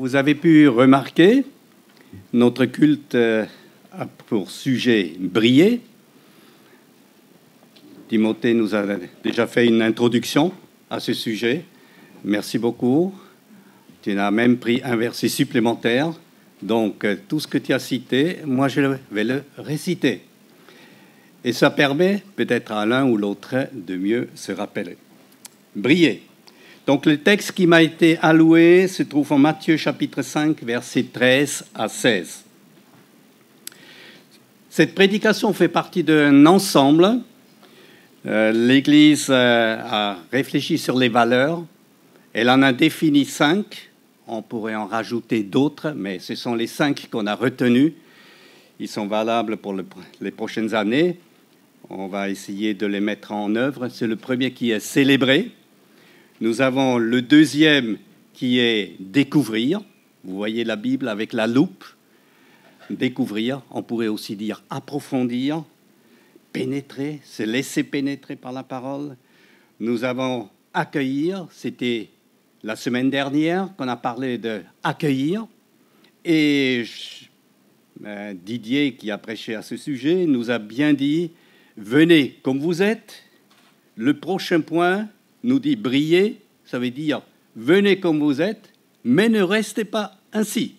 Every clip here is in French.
vous avez pu remarquer, notre culte euh, a pour sujet briller. Timothée nous a déjà fait une introduction à ce sujet. Merci beaucoup. Tu as même pris un verset supplémentaire. Donc, euh, tout ce que tu as cité, moi, je vais le réciter. Et ça permet peut-être à l'un ou l'autre de mieux se rappeler. Briller. Donc le texte qui m'a été alloué se trouve en Matthieu chapitre 5, versets 13 à 16. Cette prédication fait partie d'un ensemble. Euh, L'Église euh, a réfléchi sur les valeurs. Elle en a défini cinq. On pourrait en rajouter d'autres, mais ce sont les cinq qu'on a retenus. Ils sont valables pour les prochaines années. On va essayer de les mettre en œuvre. C'est le premier qui est célébré. Nous avons le deuxième qui est découvrir. Vous voyez la Bible avec la loupe. Découvrir, on pourrait aussi dire approfondir, pénétrer, se laisser pénétrer par la parole. Nous avons accueillir, c'était la semaine dernière qu'on a parlé de accueillir. Et euh, Didier, qui a prêché à ce sujet, nous a bien dit venez comme vous êtes. Le prochain point nous dit briller, ça veut dire venez comme vous êtes, mais ne restez pas ainsi.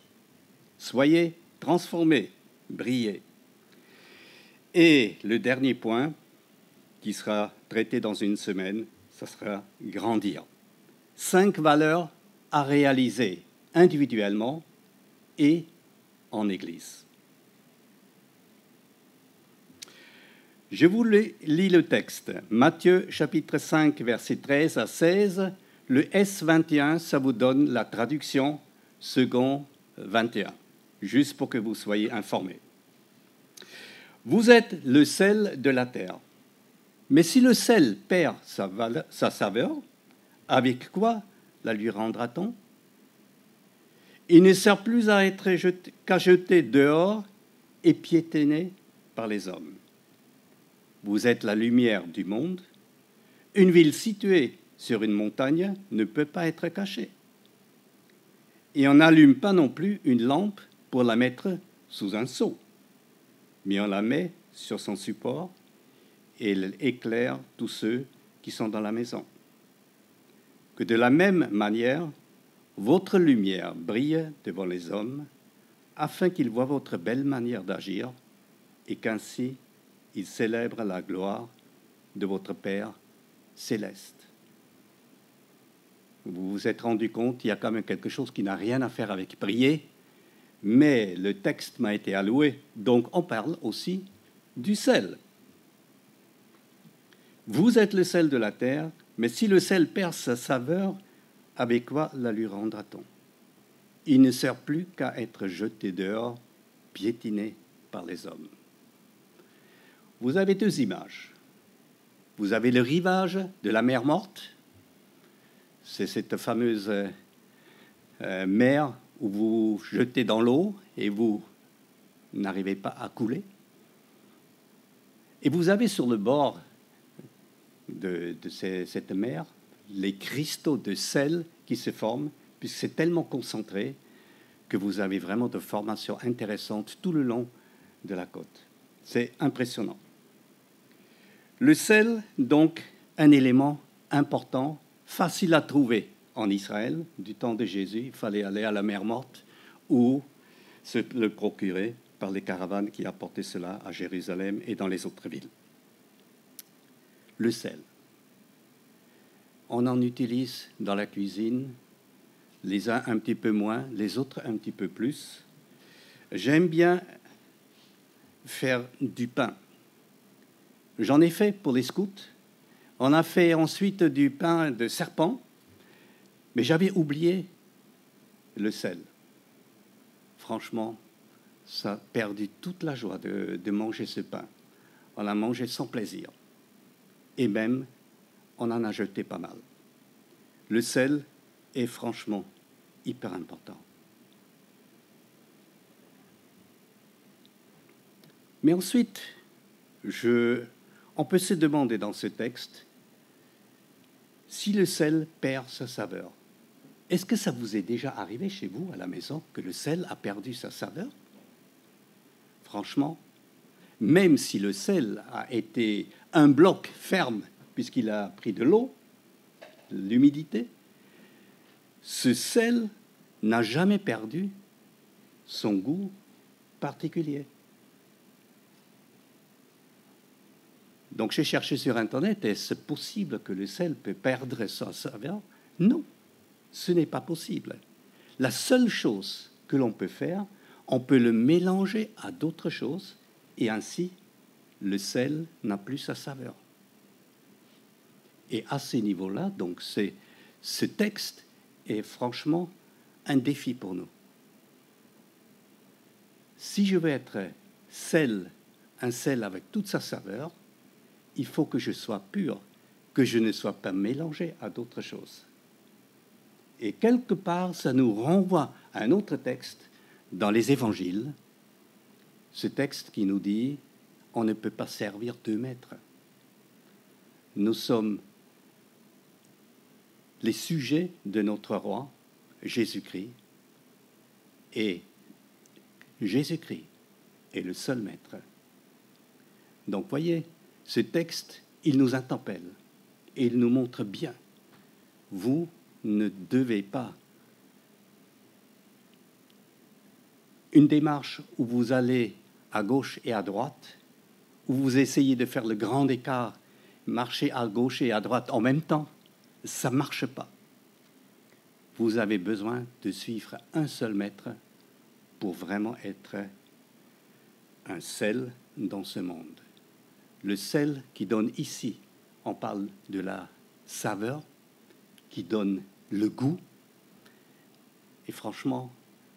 Soyez transformés, brillez. Et le dernier point, qui sera traité dans une semaine, ça sera grandir. Cinq valeurs à réaliser individuellement et en Église. Je vous lis le texte. Matthieu chapitre 5, verset 13 à 16. Le S21, ça vous donne la traduction second 21, juste pour que vous soyez informés. Vous êtes le sel de la terre. Mais si le sel perd sa, sa saveur, avec quoi la lui rendra-t-on? Il ne sert plus à être qu'à jeter dehors et piétiner par les hommes. Vous êtes la lumière du monde. Une ville située sur une montagne ne peut pas être cachée. Et on n'allume pas non plus une lampe pour la mettre sous un seau, mais on la met sur son support et elle éclaire tous ceux qui sont dans la maison. Que de la même manière, votre lumière brille devant les hommes, afin qu'ils voient votre belle manière d'agir et qu'ainsi il célèbre la gloire de votre Père céleste. Vous vous êtes rendu compte, il y a quand même quelque chose qui n'a rien à faire avec prier, mais le texte m'a été alloué, donc on parle aussi du sel. Vous êtes le sel de la terre, mais si le sel perd sa saveur, avec quoi la lui rendra-t-on? Il ne sert plus qu'à être jeté dehors, piétiné par les hommes vous avez deux images. Vous avez le rivage de la mer morte, c'est cette fameuse euh, mer où vous jetez dans l'eau et vous n'arrivez pas à couler. Et vous avez sur le bord de, cette mer les cristaux de sel qui se forment, puisque c'est tellement concentré que vous avez vraiment de formations intéressantes tout le long de la côte. C'est impressionnant. Le sel, donc, un élément important, facile à trouver en Israël. Du temps de Jésus, il fallait aller à la mer morte ou se le procurer par les caravanes qui apportaient cela à Jérusalem et dans les autres villes. Le sel. On en utilise dans la cuisine, les uns un petit peu moins, les autres un petit peu plus. J'aime bien faire du pain J'en ai fait pour les scouts. On a fait ensuite du pain de serpent, mais j'avais oublié le sel. Franchement, ça a perdu toute la joie de, manger ce pain. On l'a mangé sans plaisir. Et même, on en a jeté pas mal. Le sel est franchement hyper important. Mais ensuite, je on peut se demander dans ce texte si le sel perd sa saveur. Est-ce que ça vous est déjà arrivé chez vous, à la maison, que le sel a perdu sa saveur? Franchement, même si le sel a été un bloc ferme, puisqu'il a pris de l'eau, l'humidité, ce sel n'a jamais perdu son goût particulier. Donc j'ai cherché sur Internet, est-ce possible que le sel peut perdre sa saveur? Non, ce n'est pas possible. La seule chose que l'on peut faire, on peut le mélanger à d'autres choses et ainsi le sel n'a plus sa saveur. Et à ce niveau-là, donc ce texte est franchement un défi pour nous. Si je veux être sel, un sel avec toute sa saveur, il faut que je sois pur, que je ne sois pas mélangé à d'autres choses. Et quelque part, ça nous renvoie à un autre texte dans les évangiles, ce texte qui nous dit, on ne peut pas servir deux maîtres. Nous sommes les sujets de notre roi, Jésus-Christ, et Jésus-Christ est le seul maître. Donc voyez, ce texte, il nous interpelle et il nous montre bien, vous ne devez pas une démarche où vous allez à gauche et à droite, où vous essayez de faire le grand écart, marcher à gauche et à droite en même temps, ça ne marche pas. Vous avez besoin de suivre un seul maître pour vraiment être un sel dans ce monde. Le sel qui donne ici, on parle de la saveur, qui donne le goût. Et franchement,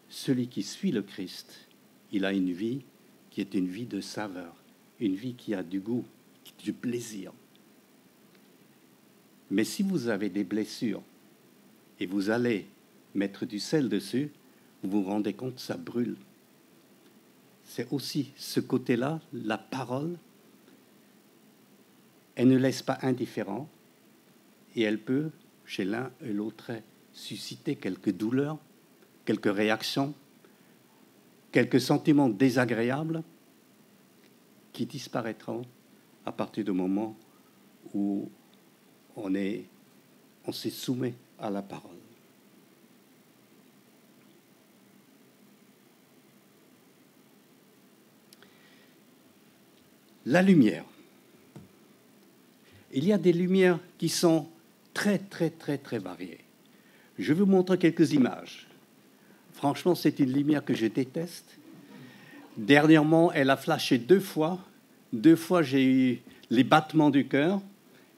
celui qui suit le Christ, il a une vie qui est une vie de saveur, une vie qui a du goût, du plaisir. Mais si vous avez des blessures et vous allez mettre du sel dessus, vous vous rendez compte, ça brûle. C'est aussi ce côté-là, la parole, elle ne laisse pas indifférent et elle peut, chez l'un et l'autre, susciter quelques douleurs, quelques réactions, quelques sentiments désagréables qui disparaîtront à partir du moment où on est, on se soumet à la parole. La lumière. Il y a des lumières qui sont très, très, très, très variées. Je vous montre quelques images. Franchement, c'est une lumière que je déteste. Dernièrement, elle a flashé deux fois. Deux fois, j'ai eu les battements du cœur.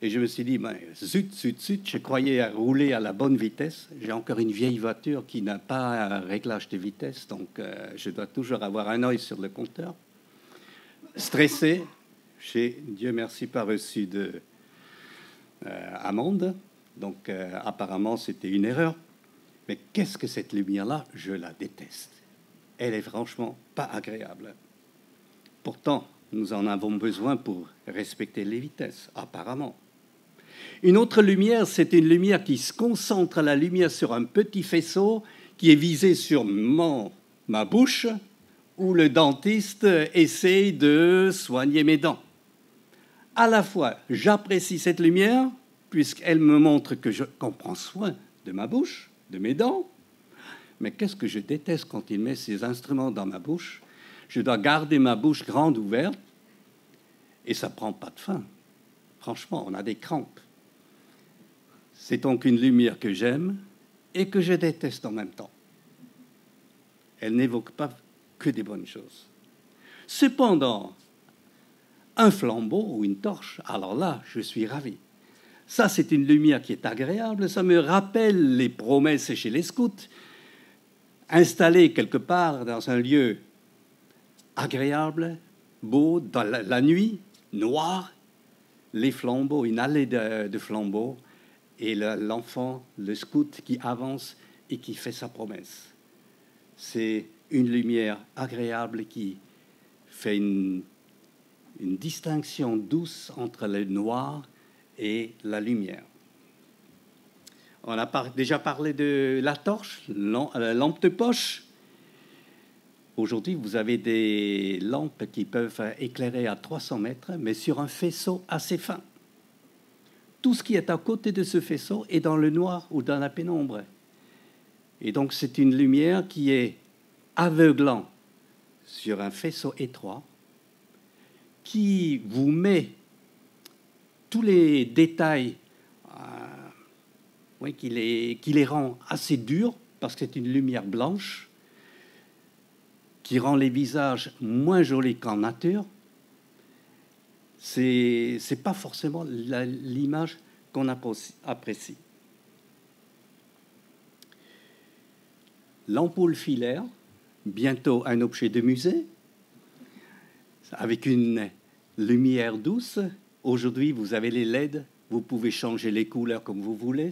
Et je me suis dit, ben, zut, zut, zut, je croyais rouler à la bonne vitesse. J'ai encore une vieille voiture qui n'a pas un réglage de vitesse, donc euh, je dois toujours avoir un œil sur le compteur. Stressé, j'ai, Dieu merci, pas reçu de amende, donc euh, apparemment c'était une erreur. Mais qu'est-ce que cette lumière-là Je la déteste. Elle est franchement pas agréable. Pourtant, nous en avons besoin pour respecter les vitesses, apparemment. Une autre lumière, c'est une lumière qui se concentre la lumière sur un petit faisceau qui est visé sur mon, ma bouche, où le dentiste essaye de soigner mes dents. À la fois, j'apprécie cette lumière, puisqu'elle me montre que je comprends soin de ma bouche, de mes dents, mais qu'est-ce que je déteste quand il met ces instruments dans ma bouche? Je dois garder ma bouche grande ouverte, et ça prend pas de fin. Franchement, on a des crampes. C'est donc une lumière que j'aime et que je déteste en même temps. Elle n'évoque pas que des bonnes choses. Cependant, un flambeau ou une torche, alors là, je suis ravi. Ça, c'est une lumière qui est agréable, ça me rappelle les promesses chez les scouts. Installés quelque part dans un lieu agréable, beau, dans la, nuit, noir, les flambeaux, une allée de flambeaux, et l'enfant, le scout qui avance et qui fait sa promesse. C'est une lumière agréable qui fait une, une distinction douce entre le noir et la lumière. On a déjà parlé de la torche, la lampe de poche. Aujourd'hui, vous avez des lampes qui peuvent éclairer à 300 mètres, mais sur un faisceau assez fin. Tout ce qui est à côté de ce faisceau est dans le noir ou dans la pénombre. Et donc c'est une lumière qui est aveuglant sur un faisceau étroit, qui vous met tous les détails les, qui les rend assez durs, parce que c'est une lumière blanche, qui rend les visages moins jolis qu'en nature. C'est n'est pas forcément l'image qu'on apprécie. L'ampoule filaire, bientôt un objet de musée, avec une lumière douce. Aujourd'hui, vous avez les LED, vous pouvez changer les couleurs comme vous voulez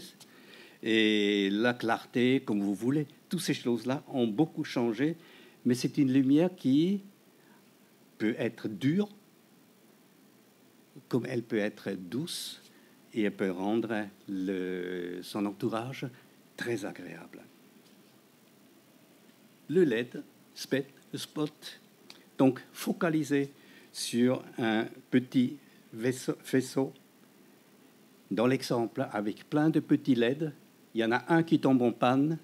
et la clarté comme vous voulez. Toutes ces choses-là ont beaucoup changé, mais c'est une lumière qui peut être dure, comme elle peut être douce, et elle peut rendre son entourage très agréable. Le LED, spot donc focalisé sur un petit vaisseau, Dans l'exemple, avec plein de petits LED, il y en a un qui tombe en panne,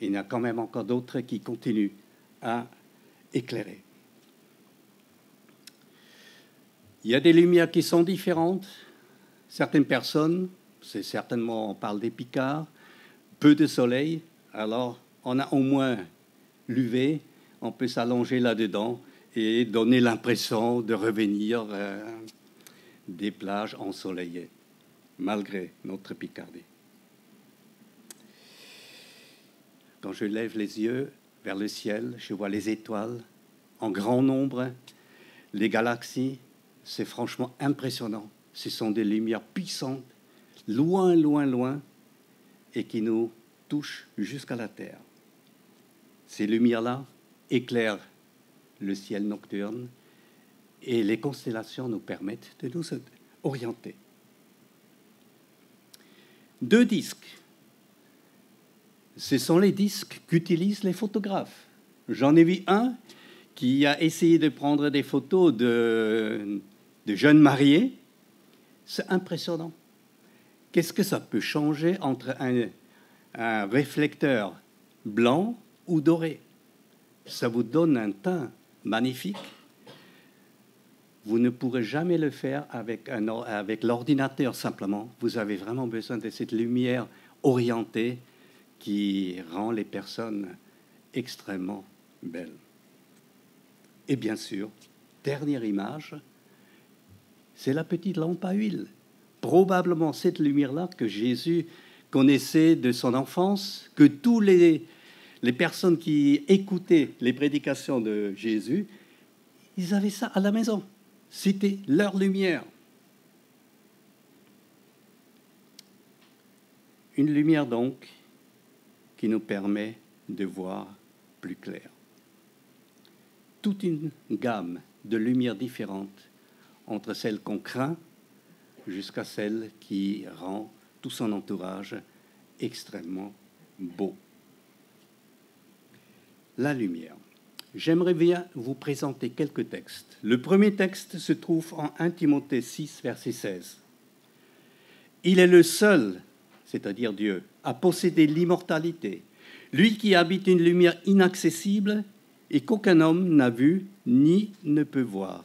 et il y en a quand même encore d'autres qui continuent à éclairer. Il y a des lumières qui sont différentes. Certaines personnes, c'est certainement, on parle des picards, peu de soleil, alors on a au moins l'UV, on peut s'allonger là-dedans et donner l'impression de revenir euh, des plages ensoleillées, malgré notre Picardie. Quand je lève les yeux vers le ciel, je vois les étoiles en grand nombre, les galaxies, c'est franchement impressionnant. Ce sont des lumières puissantes, loin, loin, loin, et qui nous touchent jusqu'à la Terre. Ces lumières-là éclairent le ciel nocturne et les constellations nous permettent de nous orienter. Deux disques ce sont les disques qu'utilisent les photographes. J'en ai vu un qui a essayé de prendre des photos de, jeunes mariés. C'est impressionnant. Qu'est-ce que ça peut changer entre un, un réflecteur blanc ou doré? Ça vous donne un teint magnifique. Vous ne pourrez jamais le faire avec, un, avec l'ordinateur simplement. Vous avez vraiment besoin de cette lumière orientée qui rend les personnes extrêmement belles. Et bien sûr, dernière image, c'est la petite lampe à huile. Probablement cette lumière-là que Jésus connaissait de son enfance, que tous les, les personnes qui écoutaient les prédications de Jésus, ils avaient ça à la maison. C'était leur lumière. Une lumière donc qui nous permet de voir plus clair. Toute une gamme de lumières différentes entre celle qu'on craint jusqu'à celle qui rend tout son entourage extrêmement beau. La lumière. J'aimerais bien vous présenter quelques textes. Le premier texte se trouve en 1 Timothée 6, verset 16. Il est le seul c'est-à-dire Dieu, a possédé l'immortalité, lui qui habite une lumière inaccessible et qu'aucun homme n'a vu ni ne peut voir.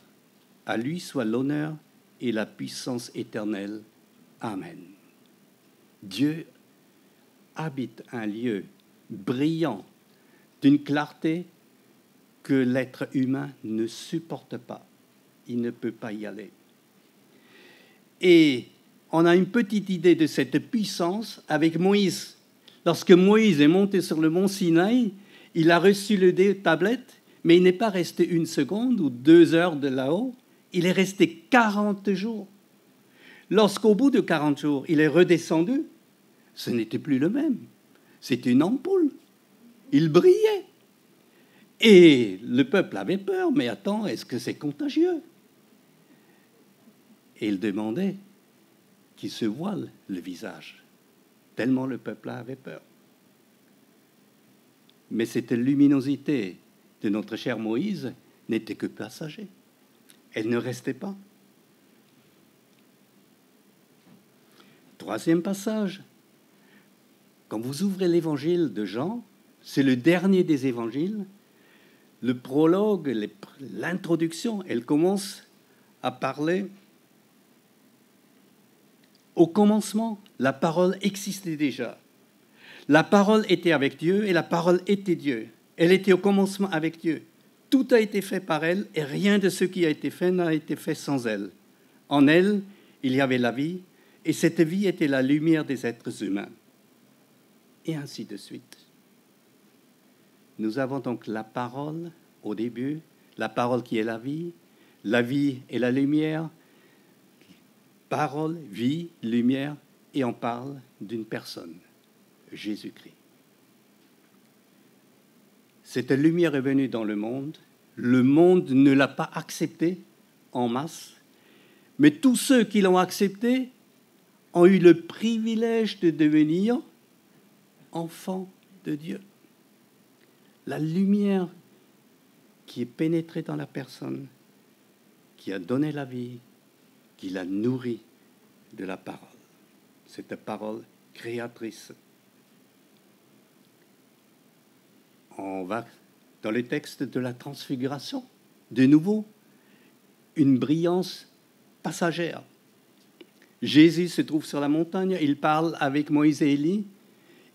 À lui soit l'honneur et la puissance éternelle. Amen. Dieu habite un lieu brillant d'une clarté que l'être humain ne supporte pas. Il ne peut pas y aller. Et on a une petite idée de cette puissance avec Moïse. Lorsque Moïse est monté sur le mont Sinaï, il a reçu le tablette, mais il n'est pas resté une seconde ou deux heures de là-haut, il est resté 40 jours. Lorsqu'au bout de 40 jours, il est redescendu, ce n'était plus le même. C'était une ampoule. Il brillait. Et le peuple avait peur, mais attends, est-ce que c'est contagieux? Et il demandait, qui se voile le visage, tellement le peuple avait peur. Mais cette luminosité de notre cher Moïse n'était que passager. Elle ne restait pas. Troisième passage. Quand vous ouvrez l'évangile de Jean, c'est le dernier des évangiles, le prologue, l'introduction, elle commence à parler. Au commencement, la parole existait déjà. La parole était avec Dieu et la parole était Dieu. Elle était au commencement avec Dieu. Tout a été fait par elle et rien de ce qui a été fait n'a été fait sans elle. En elle, il y avait la vie et cette vie était la lumière des êtres humains. Et ainsi de suite. Nous avons donc la parole au début, la parole qui est la vie, la vie est la lumière, parole, vie, lumière, et on parle d'une personne, Jésus-Christ. Cette lumière est venue dans le monde, le monde ne l'a pas acceptée en masse, mais tous ceux qui l'ont acceptée ont eu le privilège de devenir enfants de Dieu la lumière qui est pénétrée dans la personne, qui a donné la vie, qui l'a nourri de la parole. Cette parole créatrice. On va dans le texte de la transfiguration. De nouveau, une brillance passagère. Jésus se trouve sur la montagne, il parle avec Moïse et Élie,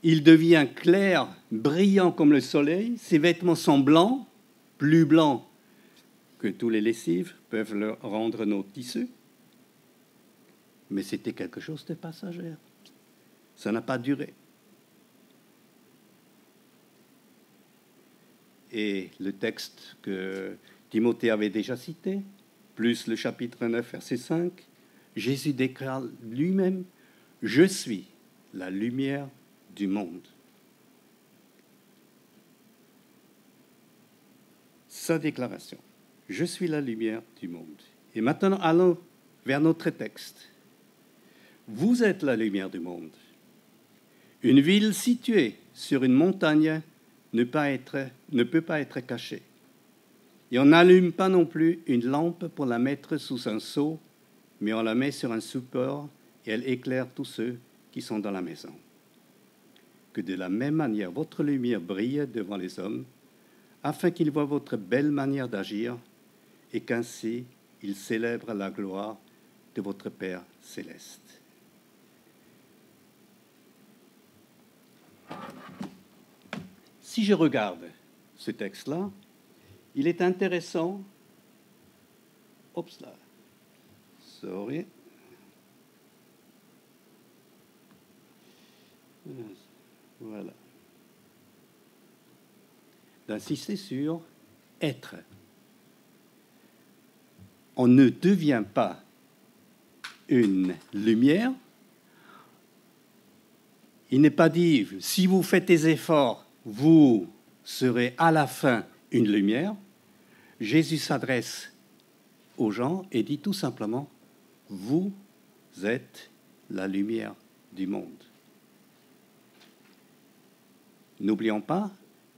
il devient clair, brillant comme le soleil. Ses vêtements sont blancs, plus blancs que tous les lessives peuvent le rendre nos tissus. Mais c'était quelque chose de passager. Ça n'a pas duré. Et le texte que Timothée avait déjà cité, plus le chapitre 9, verset 5, Jésus déclare lui-même, Je suis la lumière du monde. Sa déclaration. Je suis la lumière du monde. Et maintenant, allons vers notre texte. Vous êtes la lumière du monde. Une ville située sur une montagne ne, peut pas être cachée. Et on n'allume pas non plus une lampe pour la mettre sous un seau, mais on la met sur un support et elle éclaire tous ceux qui sont dans la maison que de la même manière votre lumière brille devant les hommes, afin qu'ils voient votre belle manière d'agir, et qu'ainsi ils célèbrent la gloire de votre Père céleste. Si je regarde ce texte-là, il est intéressant. Oups là. Sorry D'insister sur être. On ne devient pas une lumière. Il n'est pas dit, si vous faites des efforts, vous serez à la fin une lumière. Jésus s'adresse aux gens et dit tout simplement, vous êtes la lumière du monde. N'oublions pas,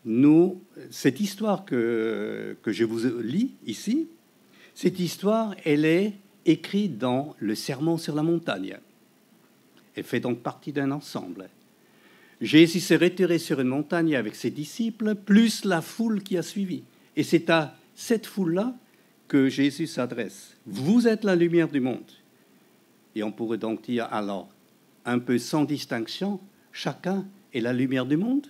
nous, cette histoire que, je vous lis ici, cette histoire, elle est écrite dans le Sermon sur la montagne. Elle fait donc partie d'un ensemble. Jésus s'est retiré sur une montagne avec ses disciples, plus la foule qui a suivi. Et c'est à cette foule-là que Jésus s'adresse. Vous êtes la lumière du monde. Et on pourrait donc dire alors, un peu sans distinction, chacun est la lumière du monde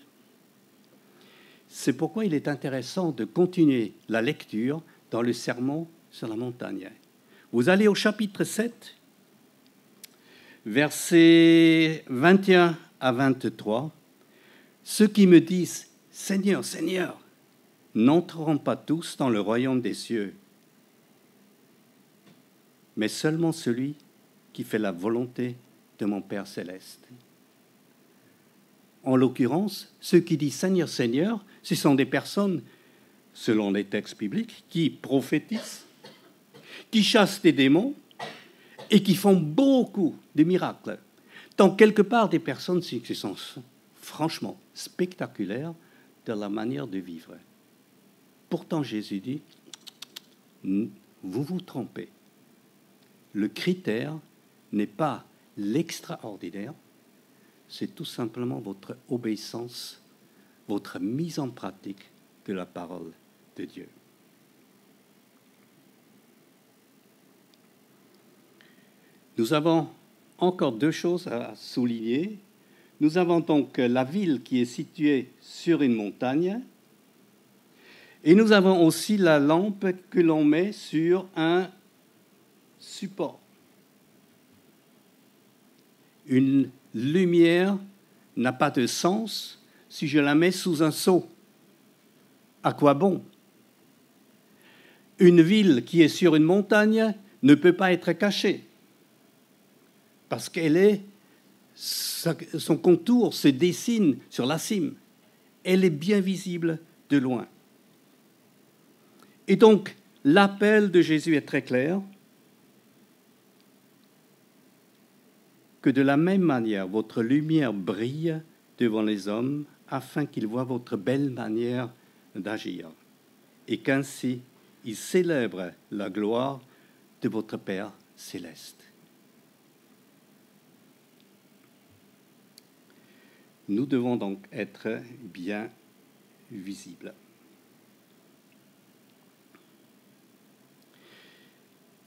c'est pourquoi il est intéressant de continuer la lecture dans le sermon sur la montagne. Vous allez au chapitre 7, versets 21 à 23. Ceux qui me disent Seigneur, Seigneur, n'entreront pas tous dans le royaume des cieux, mais seulement celui qui fait la volonté de mon Père céleste en l'occurrence, ceux qui disent Seigneur, Seigneur, ce sont des personnes, selon les textes bibliques, qui prophétisent, qui chassent des démons et qui font beaucoup de miracles. dans quelque part des personnes qui sont franchement spectaculaires dans la manière de vivre. Pourtant, Jésus dit, vous vous trompez. Le critère n'est pas l'extraordinaire, c'est tout simplement votre obéissance, votre mise en pratique de la parole de Dieu. Nous avons encore deux choses à souligner. Nous avons donc la ville qui est située sur une montagne, et nous avons aussi la lampe que l'on met sur un support. Une lumière n'a pas de sens si je la mets sous un seau. À quoi bon? Une ville qui est sur une montagne ne peut pas être cachée parce qu'elle est son contour se dessine sur la cime. Elle est bien visible de loin. Et donc, l'appel de Jésus est très clair. Que de la même manière, votre lumière brille devant les hommes afin qu'ils voient votre belle manière d'agir et qu'ainsi ils célèbrent la gloire de votre Père céleste. Nous devons donc être bien visibles.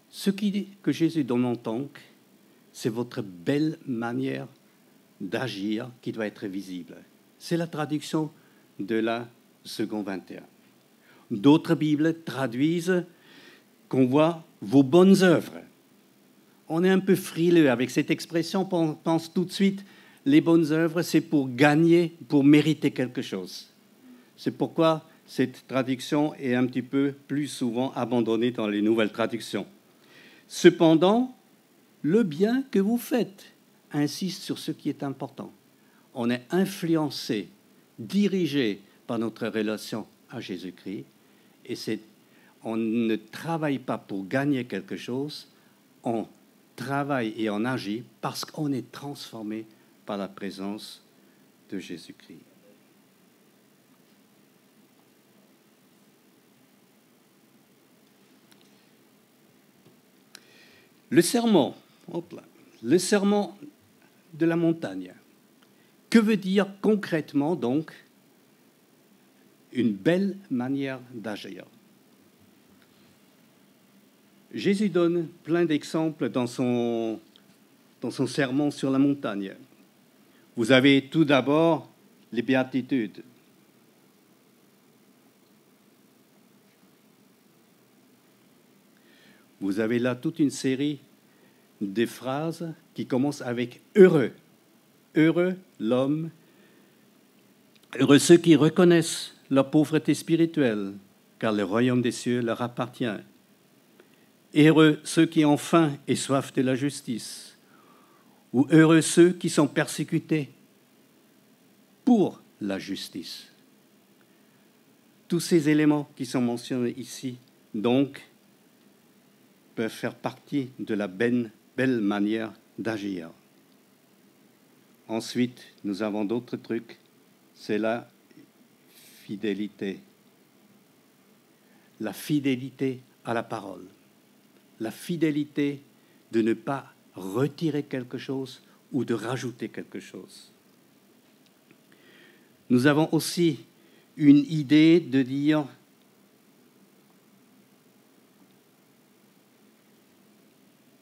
Ce qui, que Jésus donne en tant c'est votre belle manière d'agir qui doit être visible. C'est la traduction de la seconde 21. D'autres Bibles traduisent qu'on voit vos bonnes œuvres. On est un peu frileux avec cette expression, on pense tout de suite les bonnes œuvres, c'est pour gagner, pour mériter quelque chose. C'est pourquoi cette traduction est un petit peu plus souvent abandonnée dans les nouvelles traductions. Cependant, le bien que vous faites insiste sur ce qui est important. On est influencé, dirigé par notre relation à Jésus-Christ, et on ne travaille pas pour gagner quelque chose, on travaille et on agit parce qu'on est transformé par la présence de Jésus-Christ. Le serment, le serment de la montagne. Que veut dire concrètement donc une belle manière d'agir? Jésus donne plein d'exemples dans son, dans son sur la montagne. Vous avez tout d'abord les béatitudes. Vous avez là toute une série de phrases qui commencent avec heureux. Heureux l'homme, heureux ceux qui reconnaissent leur pauvreté spirituelle, car le royaume des cieux leur appartient. Heureux ceux qui ont faim et soif de la justice ou heureux ceux qui sont persécutés pour la justice. Tous ces éléments qui sont mentionnés ici, donc, peuvent faire partie de la belle, belle manière d'agir. Ensuite, nous avons d'autres trucs, c'est la fidélité. La fidélité à la parole. La fidélité de ne pas retirer quelque chose ou de rajouter quelque chose. Nous avons aussi une idée de dire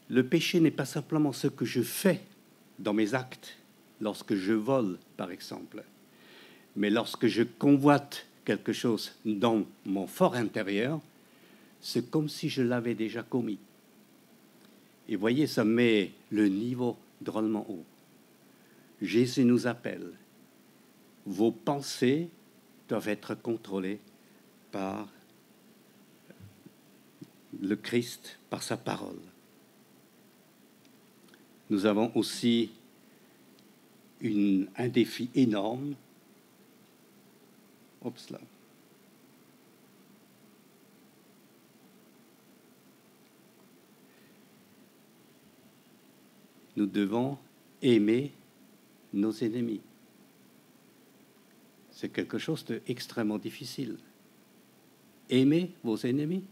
le péché n'est pas simplement ce que je fais dans mes actes, lorsque je vole par exemple, mais lorsque je convoite quelque chose dans mon fort intérieur, c'est comme si je l'avais déjà commis. Et voyez, ça met le niveau drôlement haut. Jésus nous appelle. Vos pensées doivent être contrôlées par le Christ, par sa parole. Nous avons aussi un défi énorme. Oups là. nous devons aimer nos ennemis. C'est quelque chose d'extrêmement difficile. Aimer vos ennemis.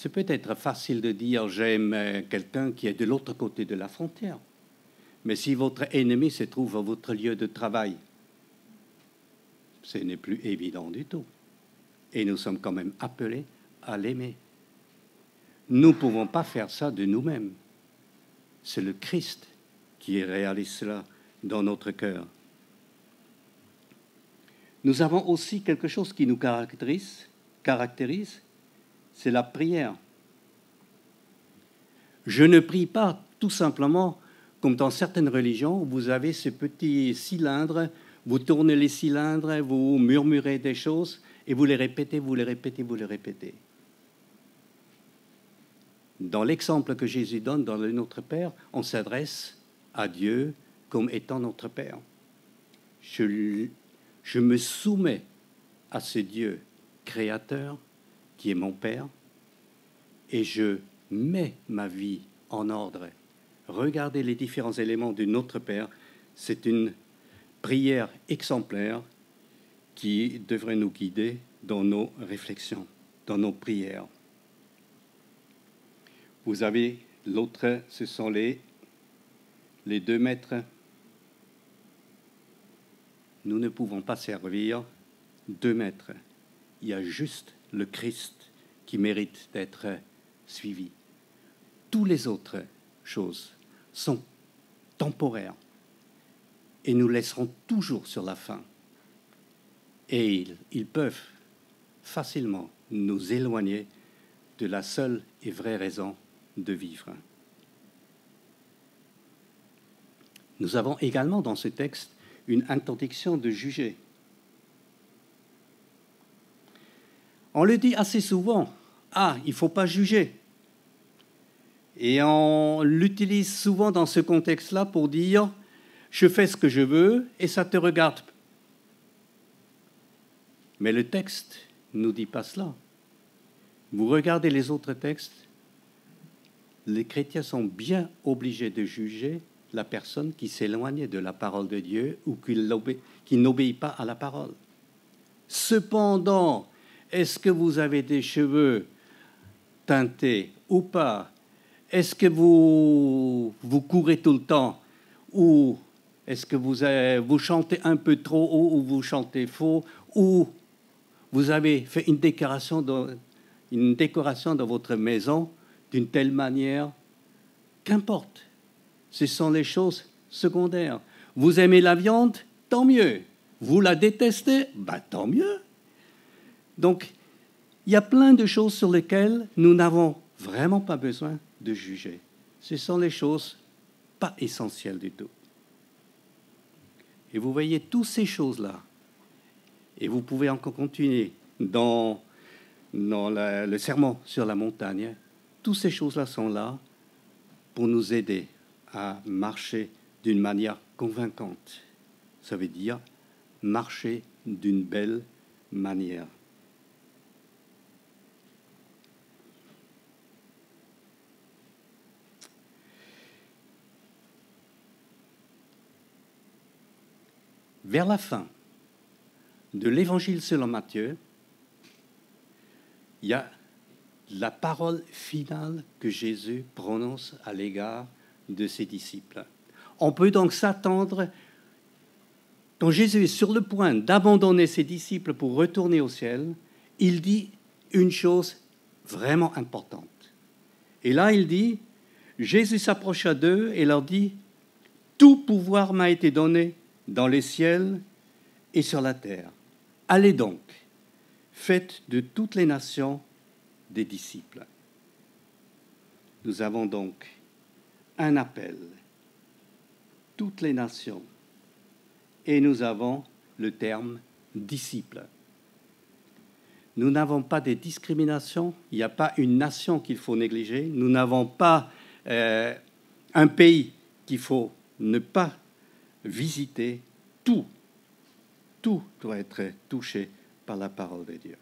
C'est peut-être facile de dire j'aime quelqu'un qui est de l'autre côté de la frontière. Mais si votre ennemi se trouve à votre lieu de travail, ce n'est plus évident du tout. Et nous sommes quand même appelés à l'aimer. Nous ne pouvons pas faire ça de nous-mêmes. C'est le Christ qui réalise cela dans notre cœur. Nous avons aussi quelque chose qui nous caractérise, caractérise c'est la prière. Je ne prie pas tout simplement comme dans certaines religions, vous avez ce petit cylindre, vous tournez les cylindres, vous murmurez des choses et vous les répétez, vous les répétez, vous les répétez. Dans l'exemple que Jésus donne dans le Notre Père, on s'adresse à Dieu comme étant notre Père. Je, je me soumets à ce Dieu créateur qui est mon Père et je mets ma vie en ordre Regardez les différents éléments de Notre Père. C'est une prière exemplaire qui devrait nous guider dans nos réflexions, dans nos prières. Vous avez l'autre, ce sont les, les deux maîtres. Nous ne pouvons pas servir deux maîtres. Il y a juste le Christ qui mérite d'être suivi. Tous les autres choses sont temporaires et nous laisserons toujours sur la fin. Et ils, peuvent facilement nous éloigner de la seule et vraie raison de vivre. Nous avons également dans ce texte une interdiction de juger. On le dit assez souvent, ah, il ne faut pas juger. Et on l'utilise souvent dans ce contexte-là pour dire je fais ce que je veux et ça te regarde. Mais le texte ne nous dit pas cela. Vous regardez les autres textes, les chrétiens sont bien obligés de juger la personne qui s'éloigne de la parole de Dieu ou qui n'obéit pas à la parole. Cependant, est-ce que vous avez des cheveux teintés ou pas? Est-ce que vous, vous courez tout le temps Ou est-ce que vous, vous chantez un peu trop haut ou vous chantez faux Ou vous avez fait une décoration dans, une votre maison d'une telle manière? Qu'importe. Ce sont les choses secondaires. Vous aimez la viande? Tant mieux. Vous la détestez? Bah, Tant mieux. Donc, il y a plein de choses sur lesquelles nous n'avons vraiment pas besoin de juger. Ce sont les choses pas essentielles du tout. Et vous voyez toutes ces choses-là. Et vous pouvez encore continuer dans, le serment sur la montagne. Toutes ces choses-là sont là pour nous aider à marcher d'une manière convaincante. Ça veut dire marcher d'une belle manière. Vers la fin de l'évangile selon Matthieu, il y a la parole finale que Jésus prononce à l'égard de ses disciples. On peut donc s'attendre, quand Jésus est sur le point d'abandonner ses disciples pour retourner au ciel, il dit une chose vraiment importante. Et là, il dit, Jésus s'approcha d'eux et leur dit, Tout pouvoir m'a été donné dans les ciels et sur la terre. Allez donc, faites de toutes les nations des disciples. Nous avons donc un appel, toutes les nations, et nous avons le terme disciple. Nous n'avons pas de discrimination, il n'y a pas une nation qu'il faut négliger, nous n'avons pas euh, un pays qu'il faut ne pas visiter, tout, tout doit être touché par la parole de Dieu.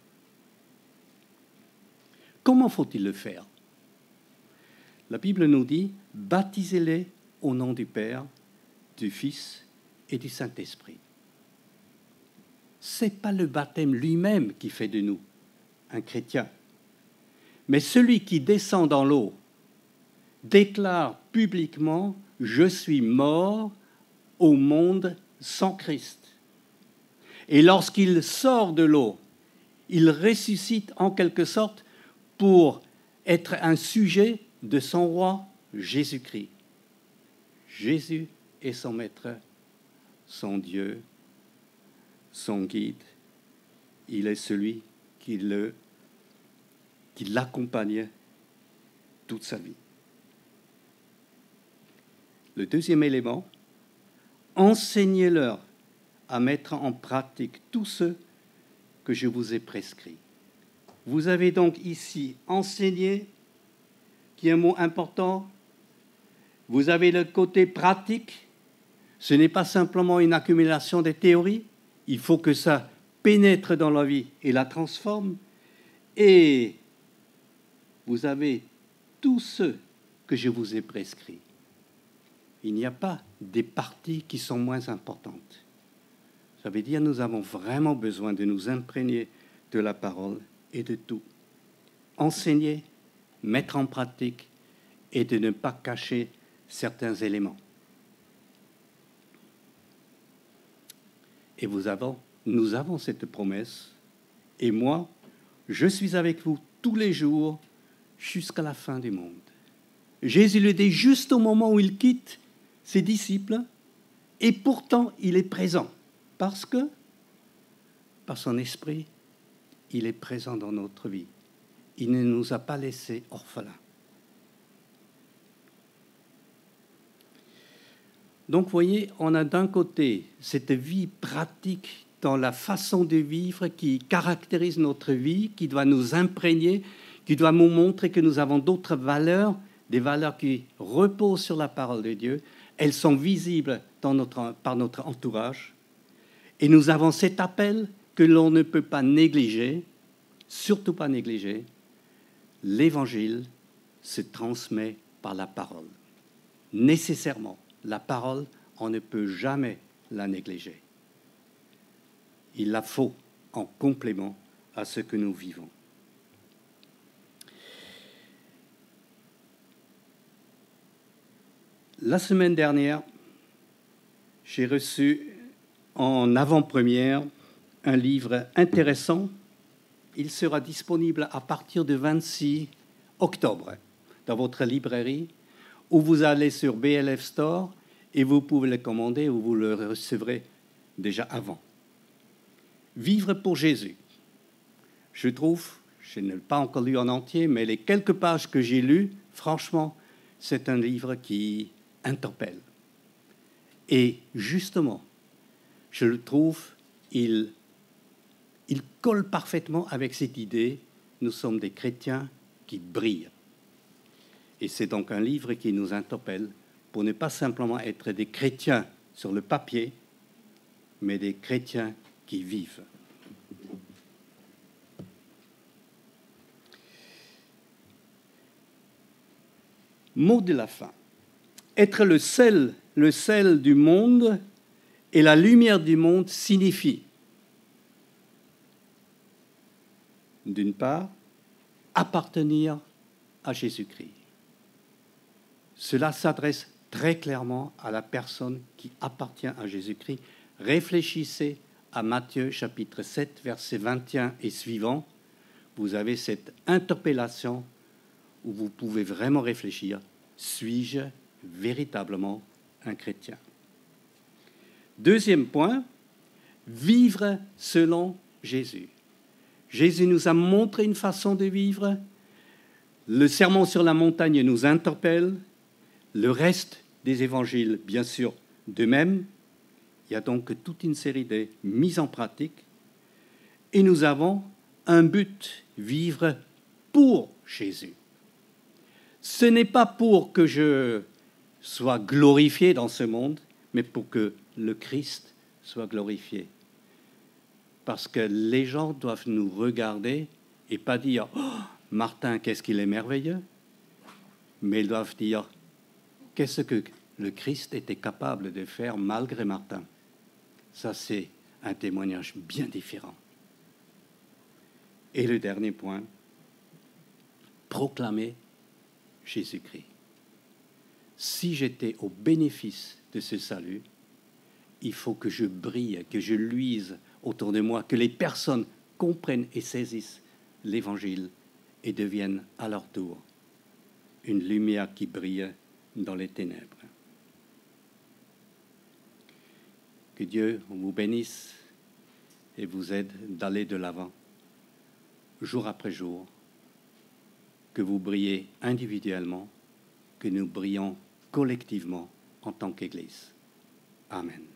Comment faut-il le faire? La Bible nous dit, baptisez-les au nom du Père, du Fils et du Saint-Esprit. Ce n'est pas le baptême lui-même qui fait de nous un chrétien, mais celui qui descend dans l'eau déclare publiquement Je suis mort au monde sans Christ. Et lorsqu'il sort de l'eau, il ressuscite en quelque sorte pour être un sujet de son roi Jésus-Christ. Jésus est son maître, son Dieu, son guide. Il est celui qui qui l'accompagne toute sa vie. Le deuxième élément, enseignez-leur à mettre en pratique tout ce que je vous ai prescrit. Vous avez donc ici enseigné, qui est un mot important. Vous avez le côté pratique. Ce n'est pas simplement une accumulation des théories. Il faut que ça pénètre dans la vie et la transforme. Et vous avez tout ce que je vous ai prescrit. Il n'y a pas des parties qui sont moins importantes. Ça veut dire nous avons vraiment besoin de nous imprégner de la parole et de tout. Enseigner, mettre en pratique et de ne pas cacher certains éléments. Et vous avons, nous avons cette promesse. Et moi, je suis avec vous tous les jours jusqu'à la fin du monde. Jésus le dit juste au moment où il quitte ses disciples, et pourtant il est présent. Parce que, par son esprit, il est présent dans notre vie. Il ne nous a pas laissés orphelins. Donc, voyez, on a d'un côté cette vie pratique dans la façon de vivre qui caractérise notre vie, qui doit nous imprégner, qui doit nous montrer que nous avons d'autres valeurs, des valeurs qui reposent sur la parole de Dieu. Elles sont visibles par notre entourage. Et nous avons cet appel que l'on ne peut pas négliger, surtout pas négliger. L'évangile se transmet par la parole. Nécessairement, la parole, on ne peut jamais la négliger. Il la faut en complément à ce que nous vivons. La semaine dernière, j'ai reçu en avant-première un livre intéressant. Il sera disponible à partir du 26 octobre dans votre librairie, où vous allez sur BLF Store et vous pouvez le commander ou vous le recevrez déjà avant. Vivre pour Jésus. Je trouve, je ne l'ai pas encore lu en entier, mais les quelques pages que j'ai lues, franchement, c'est un livre qui interpelle. Et justement, je le trouve, il, il colle parfaitement avec cette idée, nous sommes des chrétiens qui brillent. Et c'est donc un livre qui nous interpelle pour ne pas simplement être des chrétiens sur le papier, mais des chrétiens qui vivent. Mot de la fin. Être le sel, le sel du monde et la lumière du monde signifie, d'une part, appartenir à Jésus-Christ. Cela s'adresse très clairement à la personne qui appartient à Jésus-Christ. Réfléchissez à Matthieu chapitre 7, verset 21 et suivant. Vous avez cette interpellation où vous pouvez vraiment réfléchir. Suis-je véritablement un chrétien Deuxième point, vivre selon Jésus. Jésus nous a montré une façon de vivre. Le sermon sur la montagne nous interpelle. Le reste des évangiles, bien sûr, de même. Il y a donc toute une série de mises en pratique. Et nous avons un but, vivre pour Jésus. Ce n'est pas pour que je soit glorifié dans ce monde, mais pour que le Christ soit glorifié. Parce que les gens doivent nous regarder et pas dire oh, Martin, qu'est-ce qu'il est merveilleux, mais ils doivent dire Qu'est-ce que le Christ était capable de faire malgré Martin? Ça, c'est un témoignage bien différent. Et le dernier point, proclamer Jésus-Christ. Si j'étais au bénéfice de ce salut, il faut que je brille, que je luise autour de moi, que les personnes comprennent et saisissent l'Évangile et deviennent à leur tour une lumière qui brille dans les ténèbres. Que Dieu vous bénisse et vous aide d'aller de l'avant, jour après jour, que vous brillez individuellement, que nous brillons collectivement en tant qu'Église. Amen.